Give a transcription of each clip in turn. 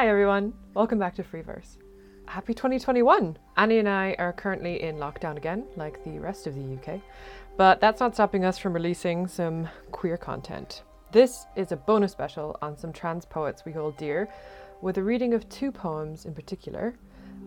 Hi everyone, welcome back to Freeverse. Happy 2021! Annie and I are currently in lockdown again, like the rest of the UK, but that's not stopping us from releasing some queer content. This is a bonus special on some trans poets we hold dear, with a reading of two poems in particular,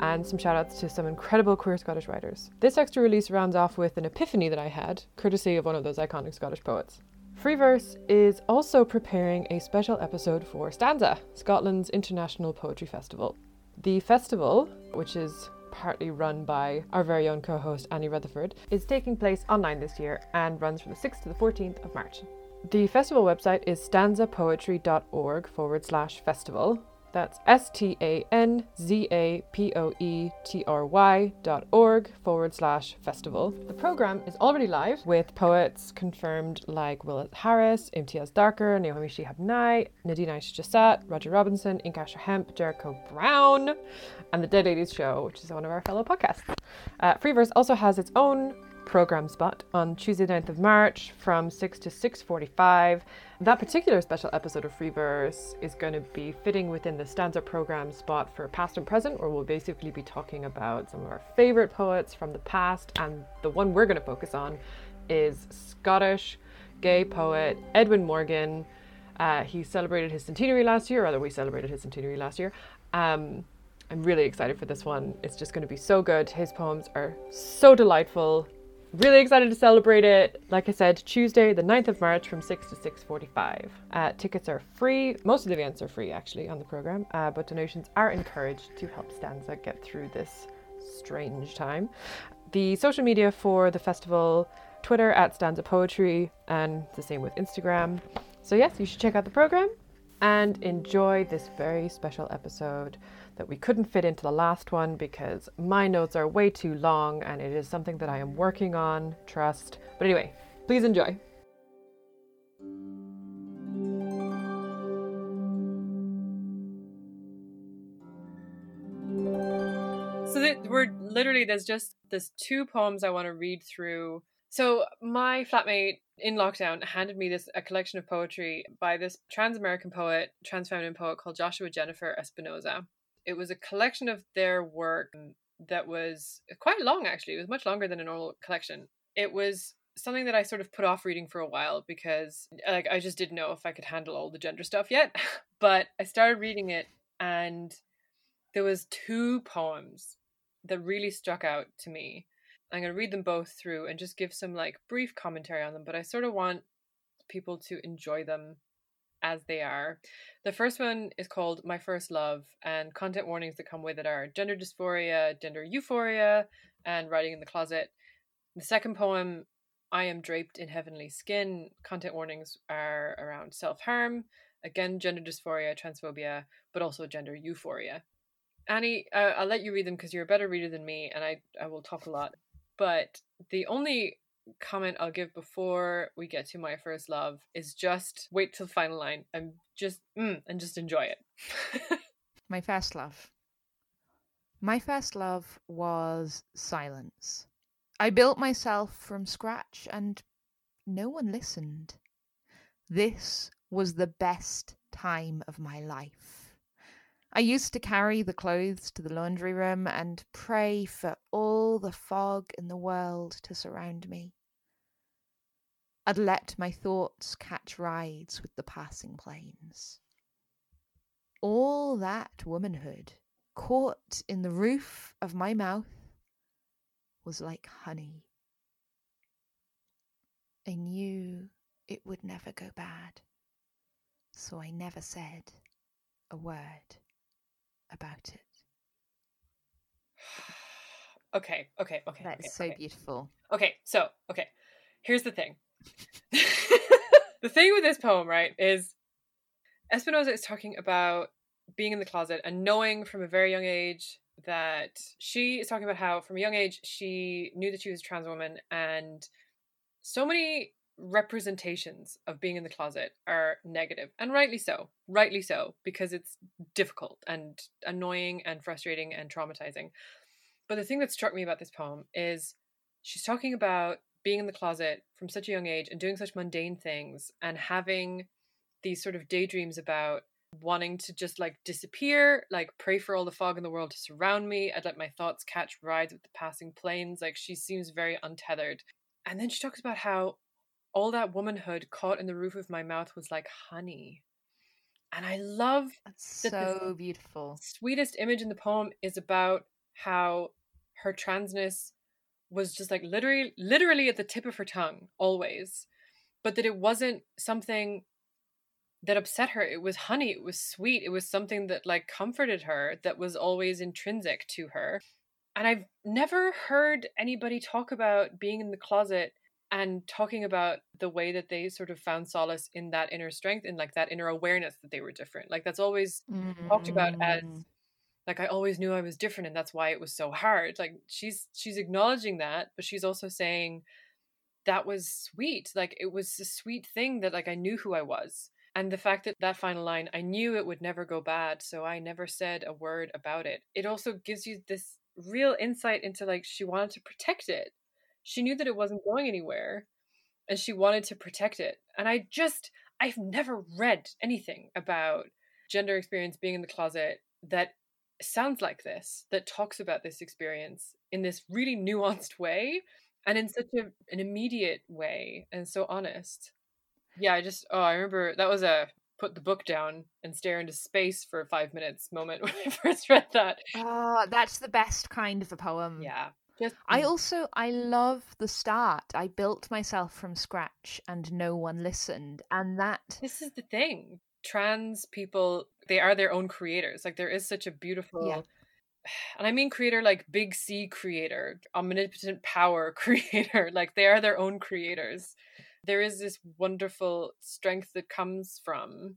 and some shoutouts to some incredible queer Scottish writers. This extra release rounds off with an epiphany that I had, courtesy of one of those iconic Scottish poets. Freeverse is also preparing a special episode for Stanza, Scotland's International Poetry Festival. The festival, which is partly run by our very own co host Annie Rutherford, is taking place online this year and runs from the 6th to the 14th of March. The festival website is stanzapoetry.org forward slash festival, that's S T A N Z A P O E T R Y dot org forward slash festival. The program is already live with poets confirmed like Willis Harris, Imtiaz Dharker, Naomi Shihab Nye, Nadine Aisha Jassat, Roger Robinson, Inkasha Hemp, Jericho Brown, and The Dead Ladies Show, which is one of our fellow podcasts. Uh, Freeverse also has its own program spot on Tuesday 9th of March from 6 to 6:45. That particular special episode of Freeverse is going to be fitting within the stanza program spot for past and present where we'll basically be talking about some of our favorite poets from the past and the one we're going to focus on is Scottish gay poet Edwin Morgan. Uh, he celebrated his centenary last year, rather, we celebrated his centenary last year. Um, I'm really excited for this one. It's just going to be so good. His poems are so delightful really excited to celebrate it. Like I said, Tuesday, the 9th of March from 6 to 6.45. Uh, tickets are free. Most of the events are free, actually, on the program, uh, but donations are encouraged to help Stanza get through this strange time. The social media for the festival, Twitter at Stanza Poetry, and the same with Instagram. So yes, you should check out the program and enjoy this very special episode that we couldn't fit into the last one because my notes are way too long and it is something that I am working on, trust. But anyway, please enjoy. So that we're literally there's just there's two poems I want to read through. So my flatmate in lockdown handed me this a collection of poetry by this trans American poet, trans feminine poet called Joshua Jennifer Espinoza. It was a collection of their work mm, that was uh, quite long, actually. It was much longer than a normal collection. It was something that I sort of put off reading for a while because uh, like I just didn't know if I could handle all the gender stuff yet. but I started reading it and there was two poems that really struck out to me. I'm going to read them both through and just give some like brief commentary on them, but I sort of want people to enjoy them as they are. The first one is called My First Love, and content warnings that come with it are gender dysphoria, gender euphoria, and writing in the closet. The second poem, I Am Draped in Heavenly Skin, content warnings are around self harm, again, gender dysphoria, transphobia, but also gender euphoria. Annie, uh, I'll let you read them because you're a better reader than me, and I, I will talk a lot. But the only comment I'll give before we get to my first love is just wait till the final line and just mm, and just enjoy it. my first love. My first love was silence. I built myself from scratch and no one listened. This was the best time of my life. I used to carry the clothes to the laundry room and pray for all the fog in the world to surround me. I'd let my thoughts catch rides with the passing planes. All that womanhood caught in the roof of my mouth was like honey. I knew it would never go bad, so I never said a word about it. okay, okay, okay. That's okay, so okay. beautiful. Okay, so, okay. Here's the thing. the thing with this poem, right, is Espinoza is talking about being in the closet and knowing from a very young age that she is talking about how from a young age she knew that she was a trans woman and so many representations of being in the closet are negative and rightly so rightly so because it's difficult and annoying and frustrating and traumatizing but the thing that struck me about this poem is she's talking about being in the closet from such a young age and doing such mundane things and having these sort of daydreams about wanting to just like disappear, like pray for all the fog in the world to surround me. I'd let my thoughts catch rides with the passing planes. Like she seems very untethered. And then she talks about how all that womanhood caught in the roof of my mouth was like honey. And I love That's that the so beautiful. sweetest image in the poem is about how her transness was just like literally literally at the tip of her tongue always. But that it wasn't something that upset her. It was honey. It was sweet. It was something that like comforted her that was always intrinsic to her. And i've never heard anybody talk about being in the closet and talking about the way that they sort of found solace in that inner strength and like that inner awareness that they were different like that's always talked about as Mm. like I always knew I was different and that's why it was so hard. Like she's she's acknowledging that, but she's also saying that was sweet. Like it was a sweet thing that like I knew who I was. And the fact that that final line, I knew it would never go bad, so I never said a word about it. It also gives you this real insight into like she wanted to protect it. She knew that it wasn't going anywhere and she wanted to protect it. And I just I've never read anything about gender experience being in the closet that sounds like this that talks about this experience in this really nuanced way and in such a, an immediate way and so honest yeah i just oh i remember that was a put the book down and stare into space for five minutes moment when i first read that Ah, that's the best kind of a poem. yeah just I also I love the start. I built myself from scratch and no one listened. And that this is the thing trans people they are their own creators like there is such a beautiful Yeah. and i mean creator like big c creator omnipotent power creator like they are their own creators there is this wonderful strength that comes from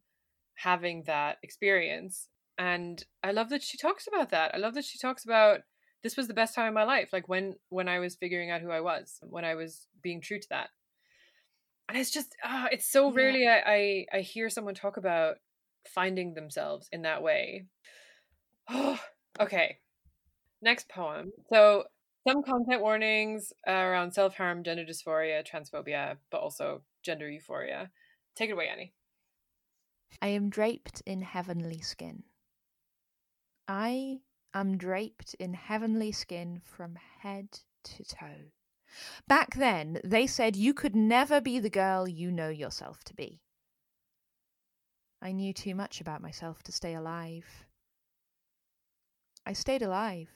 having that experience and i love that she talks about that i love that she talks about this was the best time of my life like when when i was figuring out who i was when i was being true to that. And it's just ah, it's so Yeah. rarely I, I i hear someone talk about finding themselves in that way. Oh okay. Next poem. So some content warnings around self-harm gender dysphoria transphobia but also gender euphoria. Take it away annie. I am draped in heavenly skin. I am draped in heavenly skin from head to toe. Back then, they said you could never be the girl you know yourself to be. I knew too much about myself to stay alive. I stayed alive.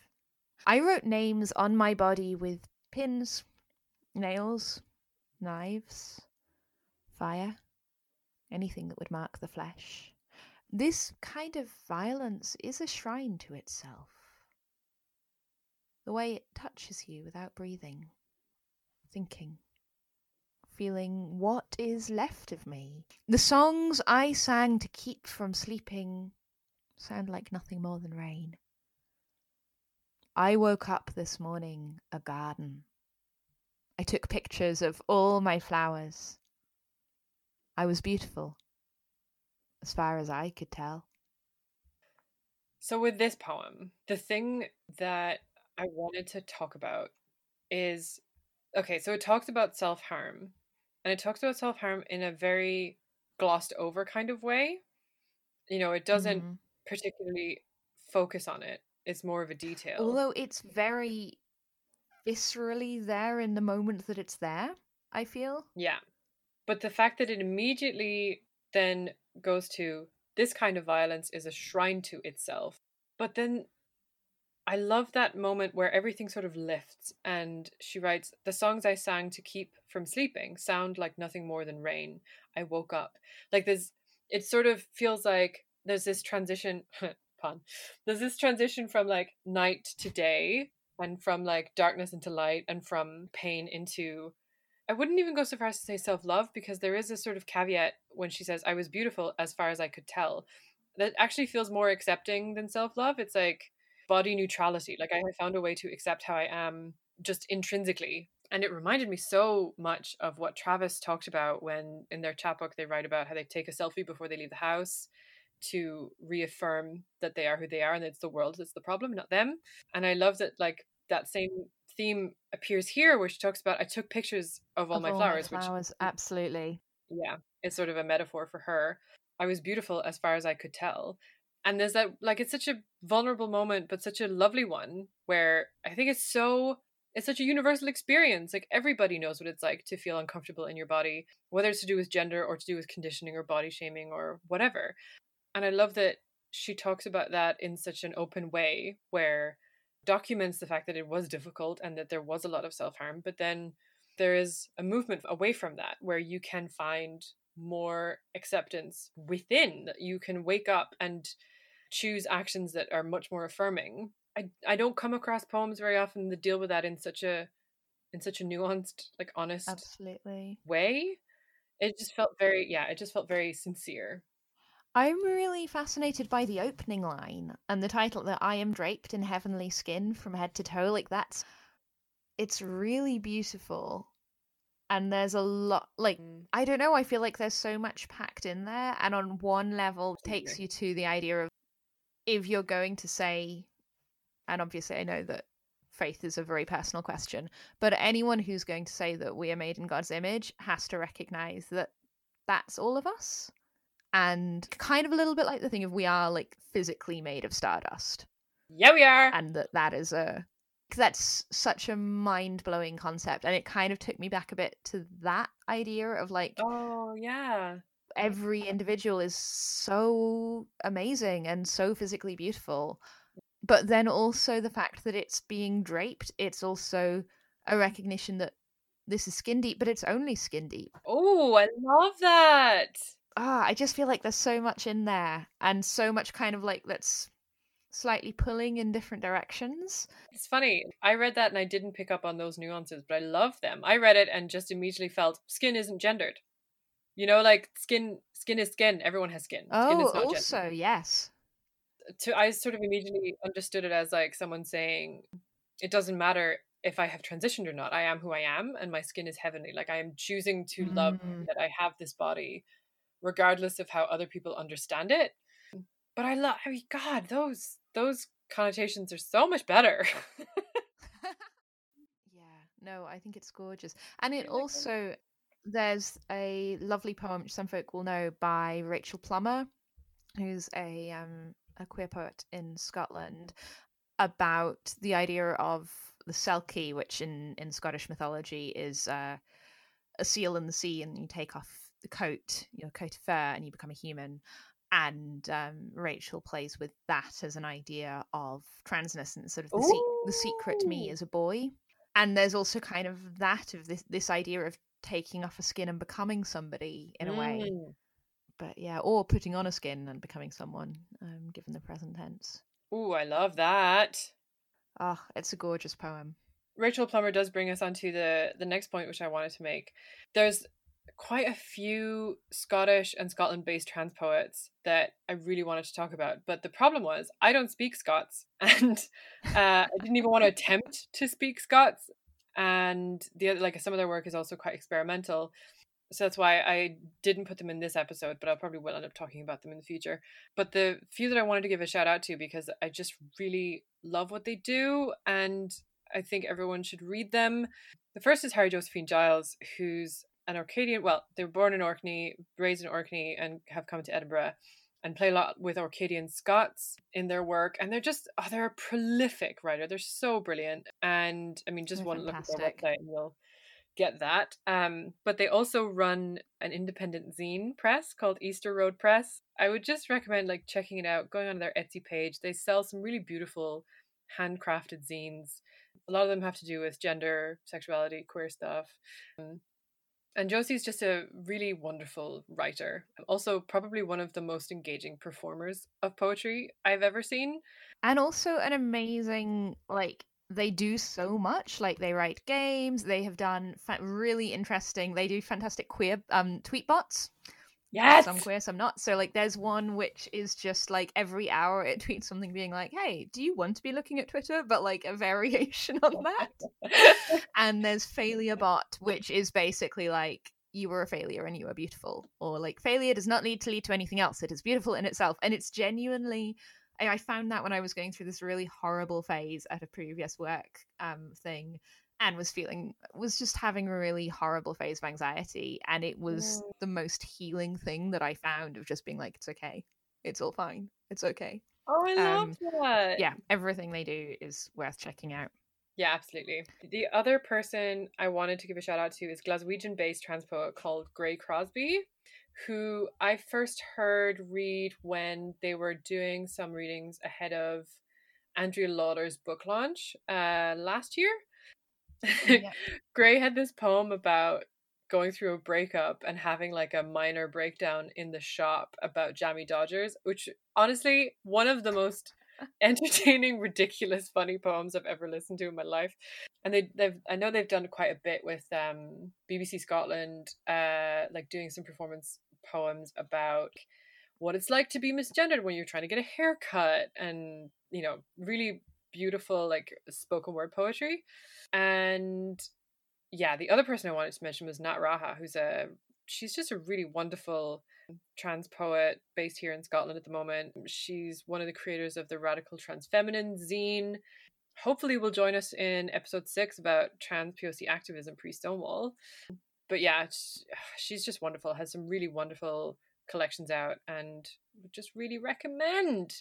I wrote names on my body with pins, nails, knives, fire, anything that would mark the flesh. This kind of violence is a shrine to itself. The way it touches you without breathing, thinking, feeling what is left of me. The songs I sang to keep from sleeping sound like nothing more than rain. I woke up this morning a garden. I took pictures of all my flowers. I was beautiful, as far as I could tell. So, with this poem, the thing that I wanted to talk about is okay, so it talks about self harm, and it talks about self harm in a very glossed over kind of way. You know, it doesn't Mhm. particularly focus on it, it's more of a detail. Although it's very viscerally there in the moment that it's there, I feel. Yeah. But the fact that it immediately then goes to this kind of violence is a shrine to itself. But then I love that moment where everything sort of lifts and she writes, The songs I sang to keep from sleeping sound like nothing more than rain. I woke up. Like this, it sort of feels like there's this transition pun. There's this transition from like night to day and from like darkness into light and from pain into I wouldn't even go so far as to say self love because there is a sort of caveat when she says, I was beautiful as far as I could tell. That actually feels more accepting than self love. It's like body neutrality. Like I found a way to accept how I am just intrinsically. And it reminded me so much of what Travis talked about when in their chapbook they write about how they take a selfie before they leave the house to reaffirm that they are who they are and it's the world that's the problem, not them. And I love that like that same theme appears here where she talks about I took pictures of all Of my all flowers, flowers, which absolutely. yeah, it's sort of a metaphor for her. I was beautiful as far as I could tell. And there's that like it's such a vulnerable moment, but such a lovely one where I think it's so it's such a universal experience. Like everybody knows what it's like to feel uncomfortable in your body, whether it's to do with gender or to do with conditioning or body shaming or whatever. And I love that she talks about that in such an open way where documents the fact that it was difficult and that there was a lot of self-harm, but then there is a movement away from that where you can find more acceptance within. That you can wake up and choose actions that are much more affirming. I I don't come across poems very often that deal with that in such a in such a nuanced, like honest Absolutely. way. It just felt very yeah, it just felt very sincere. I'm really fascinated by the opening line and the title that I am draped in heavenly skin from head to toe. Like that's it's really beautiful. And there's a lot like Mm. I don't know, I feel like there's so much packed in there and on one level takes you to the idea of if you're going to say and obviously I know that faith is a very personal question, but anyone who's going to say that we are made in God's image has to recognize that that's all of us and kind of a little bit like the thing of we are like physically made of stardust Yeah, we are. and that that is a 'cause that's such a mind-blowing concept and it kind of took me back a bit to that idea of like Oh, yeah. every individual is so amazing and so physically beautiful but then also the fact that it's being draped it's also a recognition that this is skin deep but it's only skin deep Oh, I love that. Ah i just feel like there's so much in there and so much kind of like that's slightly pulling in different directions It's funny. I read that and I didn't pick up on those nuances, but I love them. I read it and just immediately felt skin isn't gendered. You know, like skin skin is skin. Everyone has skin. skin oh is not also gendered. yes To I sort of immediately understood it as like someone saying it doesn't matter if I have transitioned or not. I am who I am and my skin is heavenly. Like I am choosing to love Mm. that I have this body regardless of how other people understand it. But I love I mean god, those those connotations are so much better. Yeah, no, I think it's gorgeous. And it also, there's a lovely poem which some folk will know by Rachel Plummer, who's a um, a queer poet in Scotland, about the idea of the Selkie, which in, in Scottish mythology is uh, a seal in the sea, and you take off the coat, your coat of fur, and you become a human. And um, Rachel plays with that as an idea of transness and sort of the, se- the secret me as a boy. And there's also kind of that of this this idea of taking off a skin and becoming somebody in a way. Mm. But yeah, or putting on a skin and becoming someone, um, given the present tense. Ooh, I love that. Oh, it's a gorgeous poem. Rachel Plummer does bring us onto the the next point, which I wanted to make. There's quite a few Scottish and Scotland based trans poets that I really wanted to talk about, but the problem was I don't speak Scots, and uh, I didn't even want to attempt to speak Scots. And the other, like some of their work is also quite experimental, so that's why I didn't put them in this episode, but I probably will end up talking about them in the future. But the few that I wanted to give a shout out to because I just really love what they do, and I think everyone should read them. The first is Harry Josephine Giles, who's an Orcadian. Well, they were born in Orkney, raised in Orkney, and have come to Edinburgh and play a lot with Orcadian Scots in their work. And they're just, oh, they're a prolific writer. They're so brilliant. And I mean, just They're one look at their fantastic. website and you'll get that. Um, but they also run an independent zine press called Easter Road Press. I would just recommend like checking it out, going on their Etsy page. They sell some really beautiful handcrafted zines. A lot of them have to do with gender, sexuality, queer stuff. Um, and Josie's just a really wonderful writer. Also, probably one of the most engaging performers of poetry I've ever seen. and also an amazing like they do so much like they write games they have done fa- really interesting they do fantastic queer um tweet bots Yes! some queer some not. So like there's one which is just like every hour it tweets something being like hey do you want to be looking at twitter? But like a variation on that. And there's failure bot which is basically like you were a failure and you are beautiful. Or like failure does not need to lead to anything else. It is beautiful in itself. And it's genuinely I I found that when I was going through this really horrible phase at a previous work um thing and was feeling was just having a really horrible phase of anxiety and it was Mm. the most healing thing that i found of just being like it's okay it's all fine it's okay Oh, I love love that. yeah everything they do is worth checking out Yeah, absolutely. The other person I wanted to give a shout out to is Glaswegian based trans poet called Gray Crosbie, who I first heard read when they were doing some readings ahead of Andrea Lauder's book launch uh, last year. Gray had this poem about going through a breakup and having like a minor breakdown in the shop about Jammy Dodgers, which honestly, one of the most entertaining, ridiculous, funny poems I've ever listened to in my life. And they they've I know they've done quite a bit with um BBC Scotland, uh like doing some performance poems about what it's like to be misgendered when you're trying to get a haircut and you know, really beautiful like spoken word poetry. And yeah, the other person I wanted to mention was Nat Raha, who's a she's just a really wonderful trans poet based here in Scotland at the moment. She's one of the creators of the Radical Trans Feminine zine. Hopefully, will join us in episode six about trans POC activism pre Stonewall. But yeah, she's just wonderful. Has some really wonderful collections out, and would just really recommend.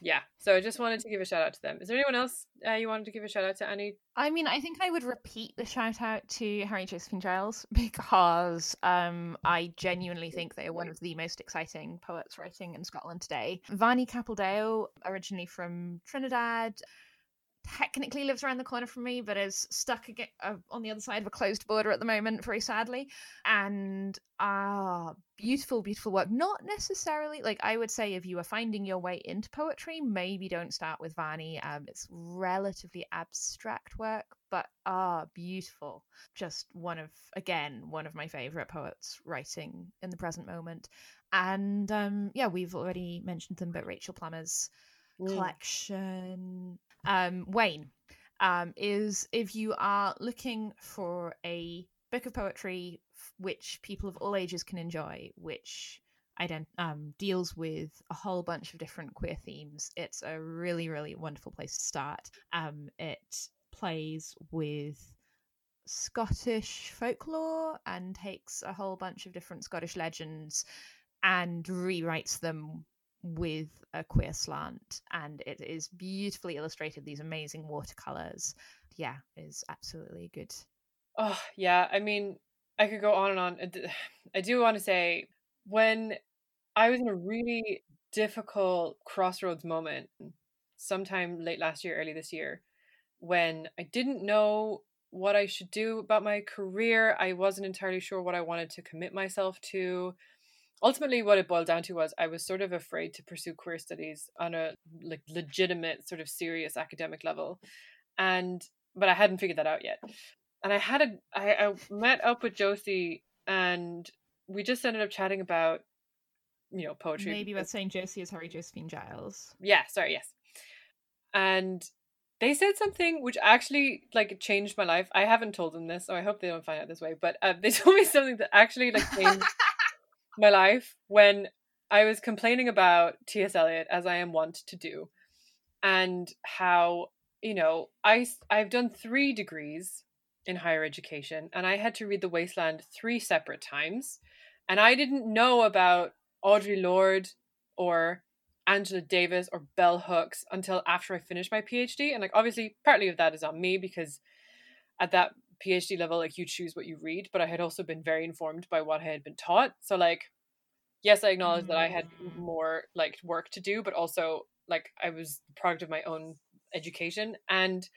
Yeah, so I just wanted to give a shout out to them. Is there anyone else uh, you wanted to give a shout out to? Annie? I mean, I think I would repeat the shout out to Harry Josephine Giles because um, I genuinely think they are one of the most exciting poets writing in Scotland today. Vani Capildeo, originally from Trinidad, technically lives around the corner from me, but is stuck again, uh, on the other side of a closed border at the moment, very sadly. And ah, beautiful, beautiful work. Not necessarily like I would say if you are finding your way into poetry, maybe don't start with Vani. Um, it's relatively abstract work, but ah, beautiful. Just one of again one of my favorite poets writing in the present moment. And um, yeah, we've already mentioned them, but Rachel Plummer's collection. Um, Wain um, is if you are looking for a book of poetry which people of all ages can enjoy, which ident- um, deals with a whole bunch of different queer themes, it's a really, really wonderful place to start. Um, it plays with Scottish folklore and takes a whole bunch of different Scottish legends and rewrites them with a queer slant and it is beautifully illustrated these amazing watercolors yeah is absolutely good Oh, yeah. I mean, I could go on and on. i do want to say when I was in a really difficult crossroads moment sometime late last year, early this year, when I didn't know what I should do about my career. I wasn't entirely sure what I wanted to commit myself to. Ultimately, what it boiled down to was I was sort of afraid to pursue queer studies on a like legitimate, sort of serious academic level, and but I hadn't figured that out yet and I had a I, I met up with Josie and we just ended up chatting about you know poetry. maybe worth saying josie is harry josephine giles yeah, sorry, yes. And they said something which actually like changed my life. I haven't told them this, so I hope they don't find out this way. But uh, they told me something that actually like changed my life when I was complaining about T.S. Eliot, as I am wont to do, and how you know I I've done three degrees in higher education, and I had to read The Wasteland three separate times, and I didn't know about Audre Lorde or Angela Davis or Bell Hooks until after I finished my PhD, and like obviously partly of that is on me because at that PhD level, like you choose what you read, but I had also been very informed by what I had been taught. So like, yes, I acknowledge that I had Mm. more like work to do, but also like I was the product of my own education, and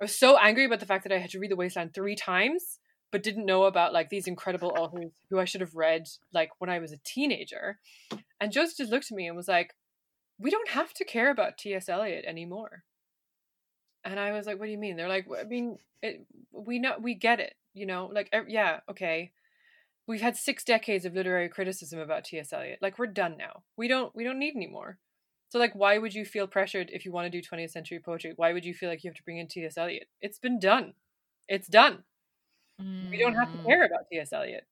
I was so angry about the fact that I had to read The Wasteland three times, but didn't know about like these incredible authors who I should have read like when I was a teenager. And Joseph just looked at me and was like, "We don't have to care about T.S. Eliot anymore." And I was like, "What do you mean?" They're like, "I mean, it, we know, we get it, you know, like, yeah, okay." We've had six decades of literary criticism about T.S. Eliot. Like, we're done now. We don't, we don't need any more. So, like, why would you feel pressured if you want to do 20th century poetry? Why would you feel like you have to bring in T.S. Eliot? It's been done. It's done. We don't have to Mm. care about T.S. Eliot.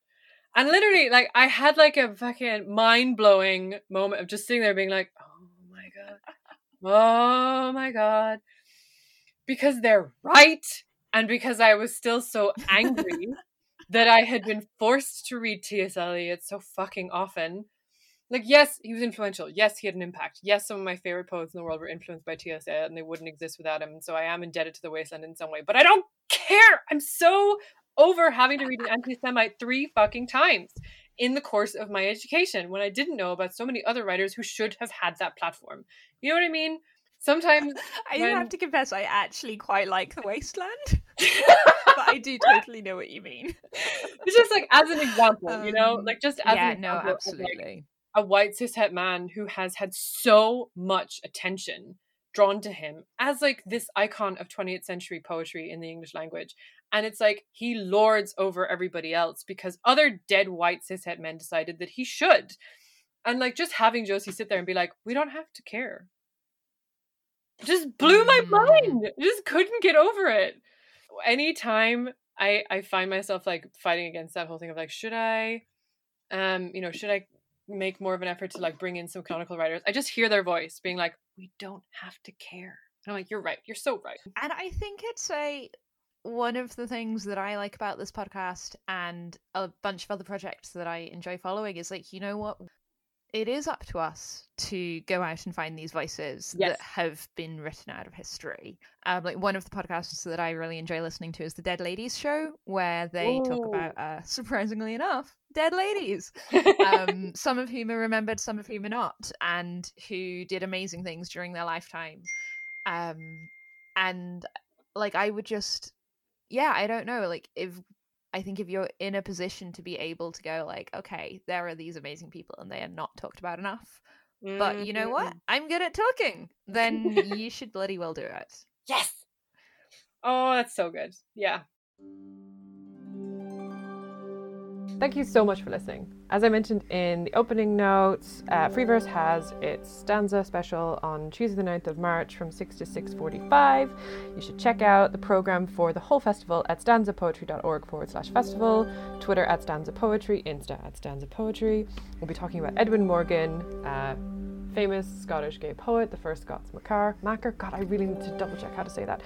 And literally, like, I had like a fucking mind blowing moment of just sitting there being like, oh my God. Oh my God. Because they're right. and because I was still so angry that I had been forced to read T.S. Eliot so fucking often. Like, yes, he was influential. Yes, he had an impact. Yes, some of my favorite poets in the world were influenced by T.S. Eliot and they wouldn't exist without him. So I am indebted to the wasteland in some way. But I don't care. I'm so over having to read an anti Semite three fucking times in the course of my education when I didn't know about so many other writers who should have had that platform. You know what I mean? Sometimes I when... have to confess I actually quite like the wasteland. but I do totally know what you mean. It's just like as an example, um, you know, um, like just as yeah, an no, absolutely. Like a white cishet man who has had so much attention drawn to him as like this icon of 20th century poetry in the English language. And it's like he lords over everybody else because other dead white cishet men decided that he should. And like just having Josie sit there and be like, we don't have to care. Just blew my mm. mind. Just couldn't get over it. Anytime I I find myself like fighting against that whole thing of like, should I um, you know, should I make more of an effort to like bring in some canonical writers? I just hear their voice being like, we don't have to care. And I'm like, you're right. You're so right. And I think it's a one of the things that I like about this podcast and a bunch of other projects that I enjoy following is like, you know what? It is up to us to go out and find these voices yes. that have been written out of history. Um, like one of the podcasts that I really enjoy listening to is the Dead Ladies Show, where they Ooh. talk about, uh, surprisingly enough, dead ladies, um, some of whom are remembered, some of whom are not, and who did amazing things during their lifetime. Um, and like I would just yeah, I don't know. Like if I think if you're in a position to be able to go like, okay, there are these amazing people and they are not talked about enough. Mm-hmm. But you know what? Mm-hmm. I'm good at talking. Then you should bloody well do it. Yes. Oh, that's so good. Yeah. Thank you so much for listening. As I mentioned in the opening notes, uh, Freeverse has its stanza special on Tuesday the 9th of March from 6 to 6.45. You should check out the program for the whole festival at stanzapoetry.org forward slash festival, Twitter at stanza poetry, Insta at stanza poetry. We'll be talking about Edwin Morgan, uh, famous Scottish gay poet, the first Scots Makar. Macker? God, I really need to double check how to say that.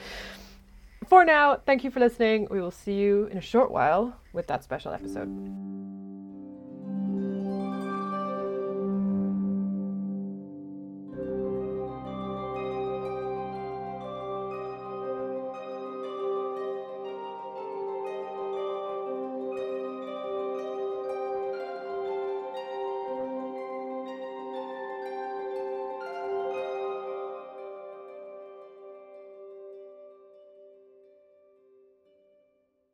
For now, thank you for listening. We will see you in a short while with that special episode.